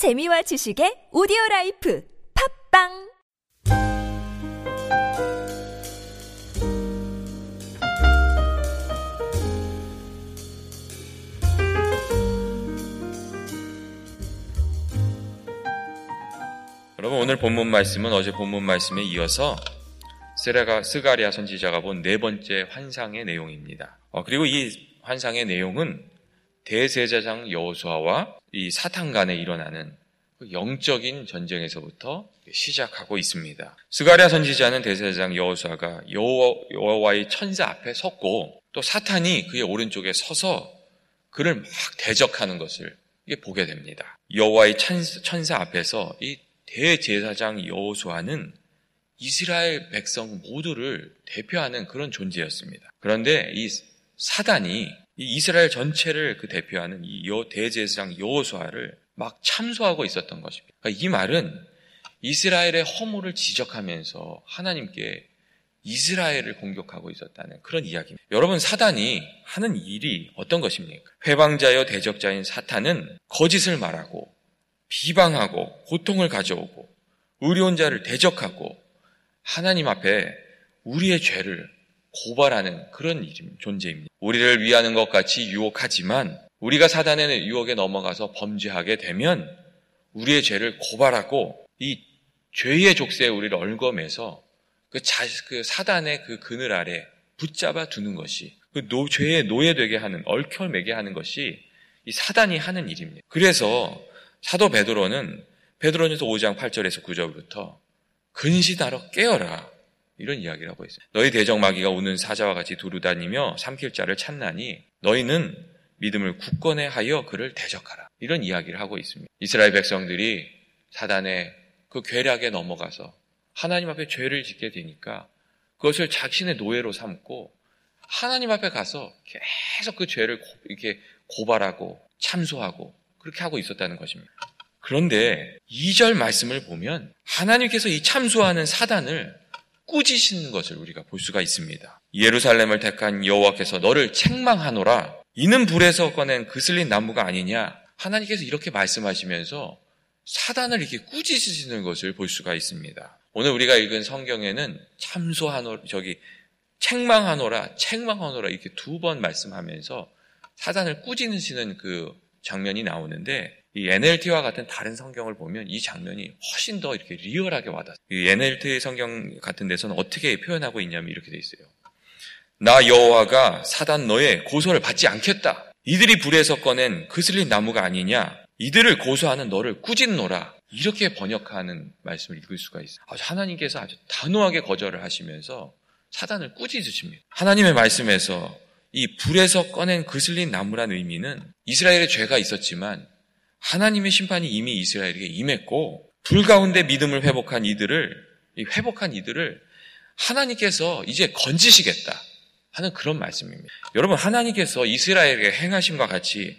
재미와 지식의 오디오 라이프 팟빵 여러분 오늘 본문 말씀은 어제 본문 말씀에 이어서 세라가 스가랴 선지자가 본 네 번째 환상의 내용입니다. 어, 그리고 이 환상의 내용은 대제사장 여호수아와 이 사탄 간에 일어나는 그 영적인 전쟁에서부터 시작하고 있습니다. 스가리아 선지자는 대제사장 여호수아가 여호와의 천사 앞에 섰고 또 사탄이 그의 오른쪽에 서서 그를 막 대적하는 것을 보게 됩니다. 여호와의 천사 앞에서 이 대제사장 여호수아는 이스라엘 백성 모두를 대표하는 그런 존재였습니다. 그런데 이 사단이 이 이스라엘 전체를 그 대표하는 이 대제사장 여호수아를 막 참소하고 있었던 것입니다. 그러니까 이 말은 이스라엘의 허물을 지적하면서 하나님께 이스라엘을 공격하고 있었다는 그런 이야기입니다. 여러분 사단이 하는 일이 어떤 것입니까? 회방자여 대적자인 사탄은 거짓을 말하고 비방하고 고통을 가져오고 의로운 자를 대적하고 하나님 앞에 우리의 죄를 고발하는 그런 존재입니다. 우리를 위하는 것 같이 유혹하지만 우리가 사단의 유혹에 넘어가서 범죄하게 되면 우리의 죄를 고발하고 이 죄의 족쇄에 우리를 얽어매서 그, 자, 그 사단의 그 그늘 아래 붙잡아 두는 것이 그 노, 죄에 노예되게 하는 얽혀매게 하는 것이 이 사단이 하는 일입니다. 그래서 사도 베드로는 베드로전서 5장 8절에서 9절부터 근시하러 깨어라 이런 이야기를 하고 있어요. 너희 대적마귀가 오는 사자와 같이 두루다니며 삼킬 자를 찾나니 너희는 믿음을 굳건해 하여 그를 대적하라. 이런 이야기를 하고 있습니다. 이스라엘 백성들이 사단의 그 괴락에 넘어가서 하나님 앞에 죄를 짓게 되니까 그것을 자신의 노예로 삼고 하나님 앞에 가서 계속 그 죄를 이렇게 고발하고 참소하고 그렇게 하고 있었다는 것입니다. 그런데 2절 말씀을 보면 하나님께서 이 참소하는 사단을 꾸짖는 것을 우리가 볼 수가 있습니다. 예루살렘을 택한 여호와께서 너를 책망하노라. 이는 불에서 꺼낸 그슬린 나무가 아니냐. 하나님께서 이렇게 말씀하시면서 사단을 이렇게 꾸짖으시는 것을 볼 수가 있습니다. 오늘 우리가 읽은 성경에는 참소하노 저기 책망하노라, 책망하노라 이렇게 두 번 말씀하면서 사단을 꾸짖으시는 그 장면이 나오는데 이 NLT와 같은 다른 성경을 보면 이 장면이 훨씬 더 이렇게 리얼하게 와닿아요. 이 NLT 성경 같은 데서는 어떻게 표현하고 있냐면 이렇게 돼 있어요. 나 여호와가 사단 너의 고소를 받지 않겠다. 이들이 불에서 꺼낸 그슬린 나무가 아니냐. 이들을 고소하는 너를 꾸짖노라. 이렇게 번역하는 말씀을 읽을 수가 있어요. 하나님께서 아주 단호하게 거절을 하시면서 사단을 꾸짖으십니다. 하나님의 말씀에서 이 불에서 꺼낸 그슬린 나무란 의미는 이스라엘의 죄가 있었지만 하나님의 심판이 이미 이스라엘에게 임했고 불 가운데 믿음을 회복한 이들을 회복한 이들을 하나님께서 이제 건지시겠다 하는 그런 말씀입니다. 여러분 하나님께서 이스라엘에게 행하심과 같이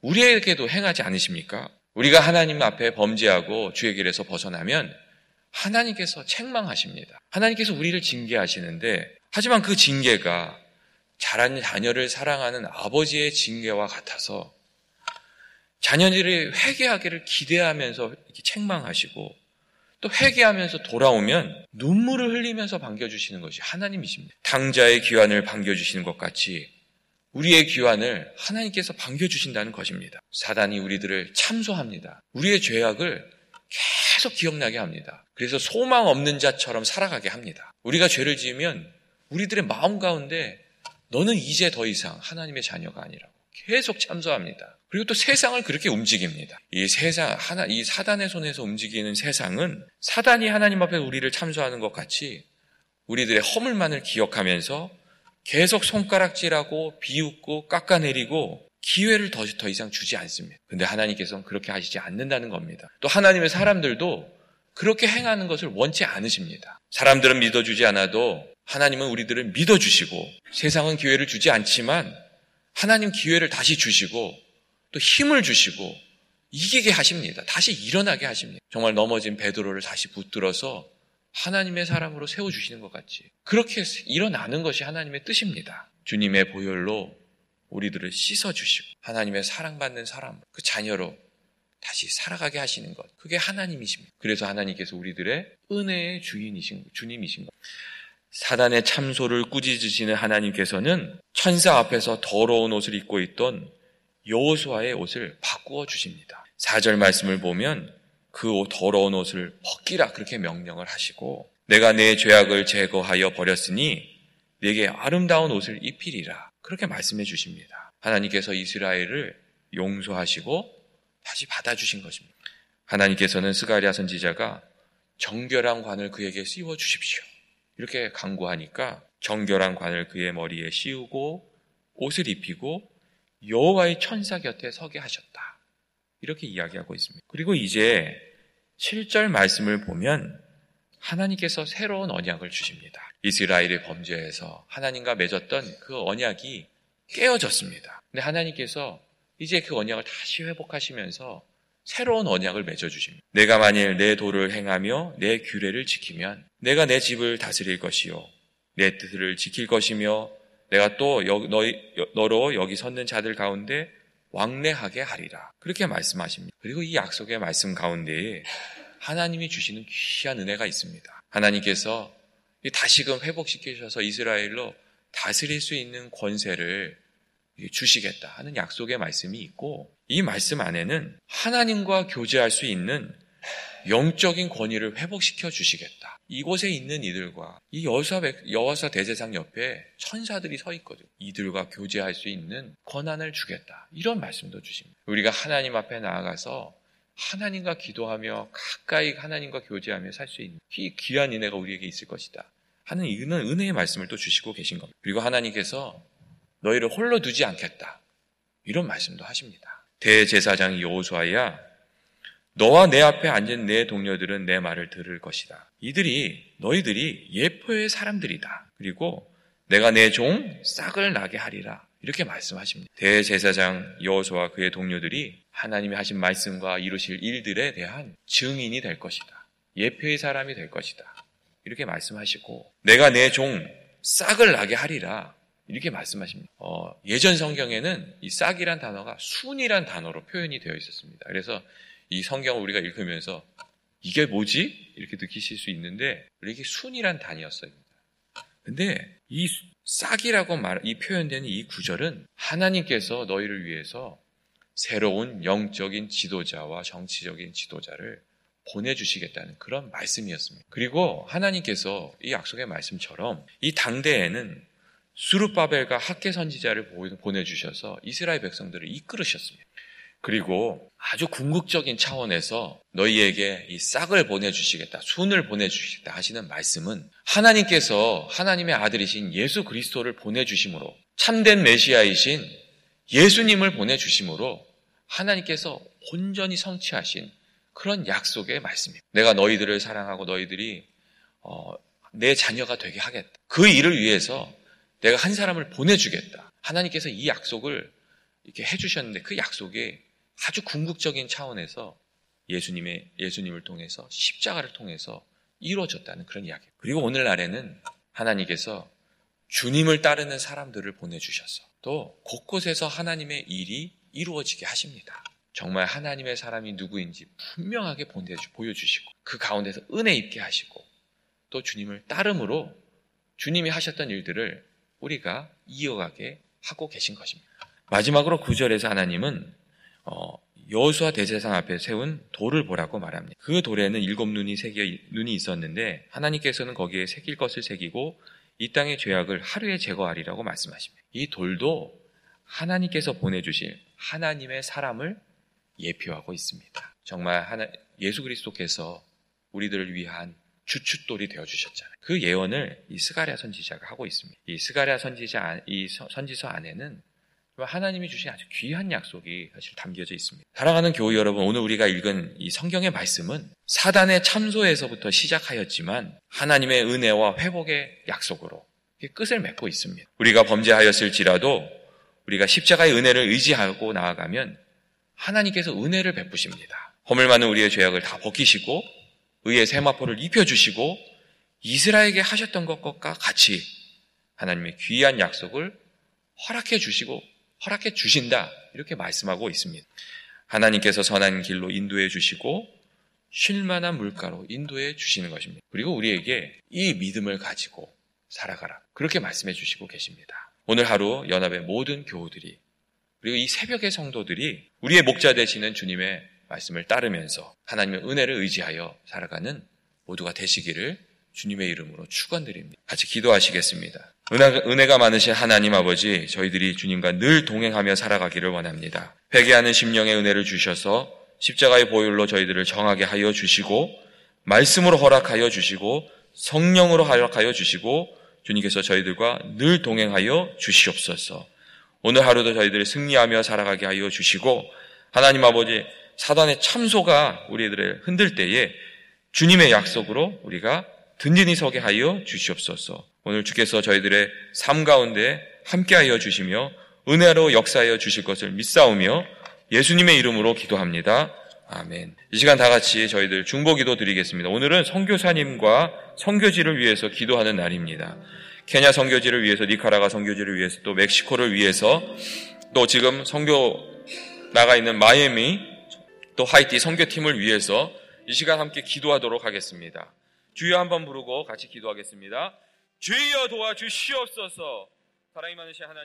우리에게도 행하지 않으십니까? 우리가 하나님 앞에 범죄하고 주의 길에서 벗어나면 하나님께서 책망하십니다. 하나님께서 우리를 징계하시는데 하지만 그 징계가 자란 자녀를 사랑하는 아버지의 징계와 같아서 자녀들이 회개하기를 기대하면서 책망하시고 또 회개하면서 돌아오면 눈물을 흘리면서 반겨주시는 것이 하나님이십니다. 당자의 귀환을 반겨주시는 것 같이 우리의 귀환을 하나님께서 반겨주신다는 것입니다. 사단이 우리들을 참소합니다. 우리의 죄악을 계속 기억나게 합니다. 그래서 소망 없는 자처럼 살아가게 합니다. 우리가 죄를 지으면 우리들의 마음 가운데 너는 이제 더 이상 하나님의 자녀가 아니라고 계속 참소합니다. 그리고 또 세상을 그렇게 움직입니다. 이 세상, 하나, 이 사단의 손에서 움직이는 세상은 사단이 하나님 앞에 우리를 참소하는 것 같이 우리들의 허물만을 기억하면서 계속 손가락질하고 비웃고 깎아내리고 기회를 더, 더 이상 주지 않습니다. 근데 하나님께서는 그렇게 하시지 않는다는 겁니다. 또 하나님의 사람들도 그렇게 행하는 것을 원치 않으십니다. 사람들은 믿어주지 않아도 하나님은 우리들을 믿어주시고 세상은 기회를 주지 않지만 하나님 기회를 다시 주시고 또 힘을 주시고 이기게 하십니다. 다시 일어나게 하십니다. 정말 넘어진 베드로를 다시 붙들어서 하나님의 사람으로 세워 주시는 것 같이 그렇게 일어나는 것이 하나님의 뜻입니다. 주님의 보혈로 우리들을 씻어 주시고 하나님의 사랑받는 사람, 그 자녀로 다시 살아가게 하시는 것. 그게 하나님이십니다. 그래서 하나님께서 우리들의 은혜의 주인이신, 주님이신 것. 사단의 참소를 꾸짖으시는 하나님께서는 천사 앞에서 더러운 옷을 입고 있던 여호수아의 옷을 바꾸어 주십니다. 4절 말씀을 보면 그 더러운 옷을 벗기라 그렇게 명령을 하시고 내가 내 죄악을 제거하여 버렸으니 내게 아름다운 옷을 입히리라 그렇게 말씀해 주십니다. 하나님께서 이스라엘을 용서하시고 다시 받아주신 것입니다. 하나님께서는 스가리아 선지자가 정결한 관을 그에게 씌워 주십시오. 이렇게 강구하니까 정결한 관을 그의 머리에 씌우고 옷을 입히고 여호와의 천사 곁에 서게 하셨다. 이렇게 이야기하고 있습니다. 그리고 이제 7절 말씀을 보면 하나님께서 새로운 언약을 주십니다. 이스라엘의 범죄에서 하나님과 맺었던 그 언약이 깨어졌습니다. 근데 하나님께서 이제 그 언약을 다시 회복하시면서 새로운 언약을 맺어주십니다. 내가 만일 내 도를 행하며 내 규례를 지키면 내가 내 집을 다스릴 것이요. 내 뜻을 지킬 것이며 내가 또 너희, 너로 여기 섰는 자들 가운데 왕래하게 하리라. 그렇게 말씀하십니다. 그리고 이 약속의 말씀 가운데에 하나님이 주시는 귀한 은혜가 있습니다. 하나님께서 다시금 회복시키셔서 이스라엘로 다스릴 수 있는 권세를 주시겠다 하는 약속의 말씀이 있고 이 말씀 안에는 하나님과 교제할 수 있는 영적인 권위를 회복시켜 주시겠다. 이곳에 있는 이들과 이 여호사 대제상 옆에 천사들이 서 있거든. 이들과 교제할 수 있는 권한을 주겠다. 이런 말씀도 주십니다. 우리가 하나님 앞에 나아가서 하나님과 기도하며 가까이 하나님과 교제하며 살 수 있는 이 귀한 은혜가 우리에게 있을 것이다. 하는 이는 은혜의 말씀을 또 주시고 계신 겁니다. 그리고 하나님께서 너희를 홀로 두지 않겠다. 이런 말씀도 하십니다. 대제사장 여호수아야 너와 내 앞에 앉은 내 동료들은 내 말을 들을 것이다. 이들이 너희들이 예포의 사람들이다. 그리고 내가 내 종 싹을 나게 하리라. 이렇게 말씀하십니다. 대제사장 여호수아 그의 동료들이 하나님이 하신 말씀과 이루실 일들에 대한 증인이 될 것이다. 예표의 사람이 될 것이다. 이렇게 말씀하시고 내가 내 종 싹을 나게 하리라. 이렇게 말씀하십니다. 어, 예전 성경에는 이 싹이란 단어가 순이란 단어로 표현이 되어 있었습니다. 그래서 이 성경을 우리가 읽으면서 이게 뭐지? 이렇게 느끼실 수 있는데 이게 순이란 단위였어요. 근데 이 싹이라고 말, 이 표현되는 이 구절은 하나님께서 너희를 위해서 새로운 영적인 지도자와 정치적인 지도자를 보내주시겠다는 그런 말씀이었습니다. 그리고 하나님께서 이 약속의 말씀처럼 이 당대에는 수르바벨과 학계 선지자를 보내주셔서 이스라엘 백성들을 이끌으셨습니다. 그리고 아주 궁극적인 차원에서 너희에게 이 싹을 보내주시겠다, 순을 보내주시겠다 하시는 말씀은 하나님께서 하나님의 아들이신 예수 그리스도를 보내주심으로 참된 메시아이신 예수님을 보내주심으로 하나님께서 온전히 성취하신 그런 약속의 말씀입니다. 내가 너희들을 사랑하고 너희들이 어, 내 자녀가 되게 하겠다. 그 일을 위해서 내가 한 사람을 보내주겠다. 하나님께서 이 약속을 이렇게 해주셨는데 그 약속이 아주 궁극적인 차원에서 예수님의 예수님을 통해서 십자가를 통해서 이루어졌다는 그런 이야기. 그리고 오늘날에는 하나님께서 주님을 따르는 사람들을 보내주셔서 또 곳곳에서 하나님의 일이 이루어지게 하십니다. 정말 하나님의 사람이 누구인지 분명하게 보여주시고 그 가운데서 은혜 있게 하시고 또 주님을 따름으로 주님이 하셨던 일들을 우리가 이어가게 하고 계신 것입니다. 마지막으로 구절에서 하나님은 어, 여호수아 대제상 앞에 세운 돌을 보라고 말합니다. 그 돌에는 일곱 눈이 새겨 눈이 있었는데 하나님께서는 거기에 새길 것을 새기고 이 땅의 죄악을 하루에 제거하리라고 말씀하십니다. 이 돌도 하나님께서 보내주실 하나님의 사람을 예표하고 있습니다. 정말 하나, 예수 그리스도께서 우리들을 위한 주춧돌이 되어 주셨잖아요. 그 예언을 이 스가랴 선지자가 하고 있습니다. 이 스가랴 선지자 이 선지서 안에는 하나님이 주신 아주 귀한 약속이 사실 담겨져 있습니다. 사랑하는 교우 여러분, 오늘 우리가 읽은 이 성경의 말씀은 사단의 참소에서부터 시작하였지만 하나님의 은혜와 회복의 약속으로 끝을 맺고 있습니다. 우리가 범죄하였을지라도 우리가 십자가의 은혜를 의지하고 나아가면 하나님께서 은혜를 베푸십니다. 허물 많은 우리의 죄악을 다 벗기시고 의의 세마포를 입혀주시고 이스라엘에게 하셨던 것과 같이 하나님의 귀한 약속을 허락해 주시고 허락해 주신다. 이렇게 말씀하고 있습니다. 하나님께서 선한 길로 인도해 주시고 쉴만한 물가로 인도해 주시는 것입니다. 그리고 우리에게 이 믿음을 가지고 살아가라. 그렇게 말씀해 주시고 계십니다. 오늘 하루 연합의 모든 교우들이 그리고 이 새벽의 성도들이 우리의 목자 되시는 주님의 말씀을 따르면서 하나님의 은혜를 의지하여 살아가는 모두가 되시기를 주님의 이름으로 축원드립니다. 같이 기도하시겠습니다. 은혜가 많으신 하나님 아버지, 저희들이 주님과 늘 동행하며 살아가기를 원합니다. 회개하는 심령의 은혜를 주셔서 십자가의 보혈로 저희들을 정하게 하여 주시고 말씀으로 허락하여 주시고 성령으로 허락하여 주시고 주님께서 저희들과 늘 동행하여 주시옵소서. 오늘 하루도 저희들을 승리하며 살아가게 하여 주시고 하나님 아버지 사단의 참소가 우리들을 흔들 때에 주님의 약속으로 우리가 든든히 서게 하여 주시옵소서. 오늘 주께서 저희들의 삶 가운데 함께하여 주시며 은혜로 역사하여 주실 것을 믿사오며 예수님의 이름으로 기도합니다. 아멘. 이 시간 다 같이 저희들 중보 기도 드리겠습니다. 오늘은 선교사님과 선교지를 위해서 기도하는 날입니다. 케냐 선교지를 위해서 니카라가 선교지를 위해서 또 멕시코를 위해서 또 지금 선교 나가 있는 마이애미 또 하이티 선교팀을 위해서 이 시간 함께 기도하도록 하겠습니다. 주여 한번 부르고 같이 기도하겠습니다. 주여 도와주시옵소서. 사랑이 많으신 하나님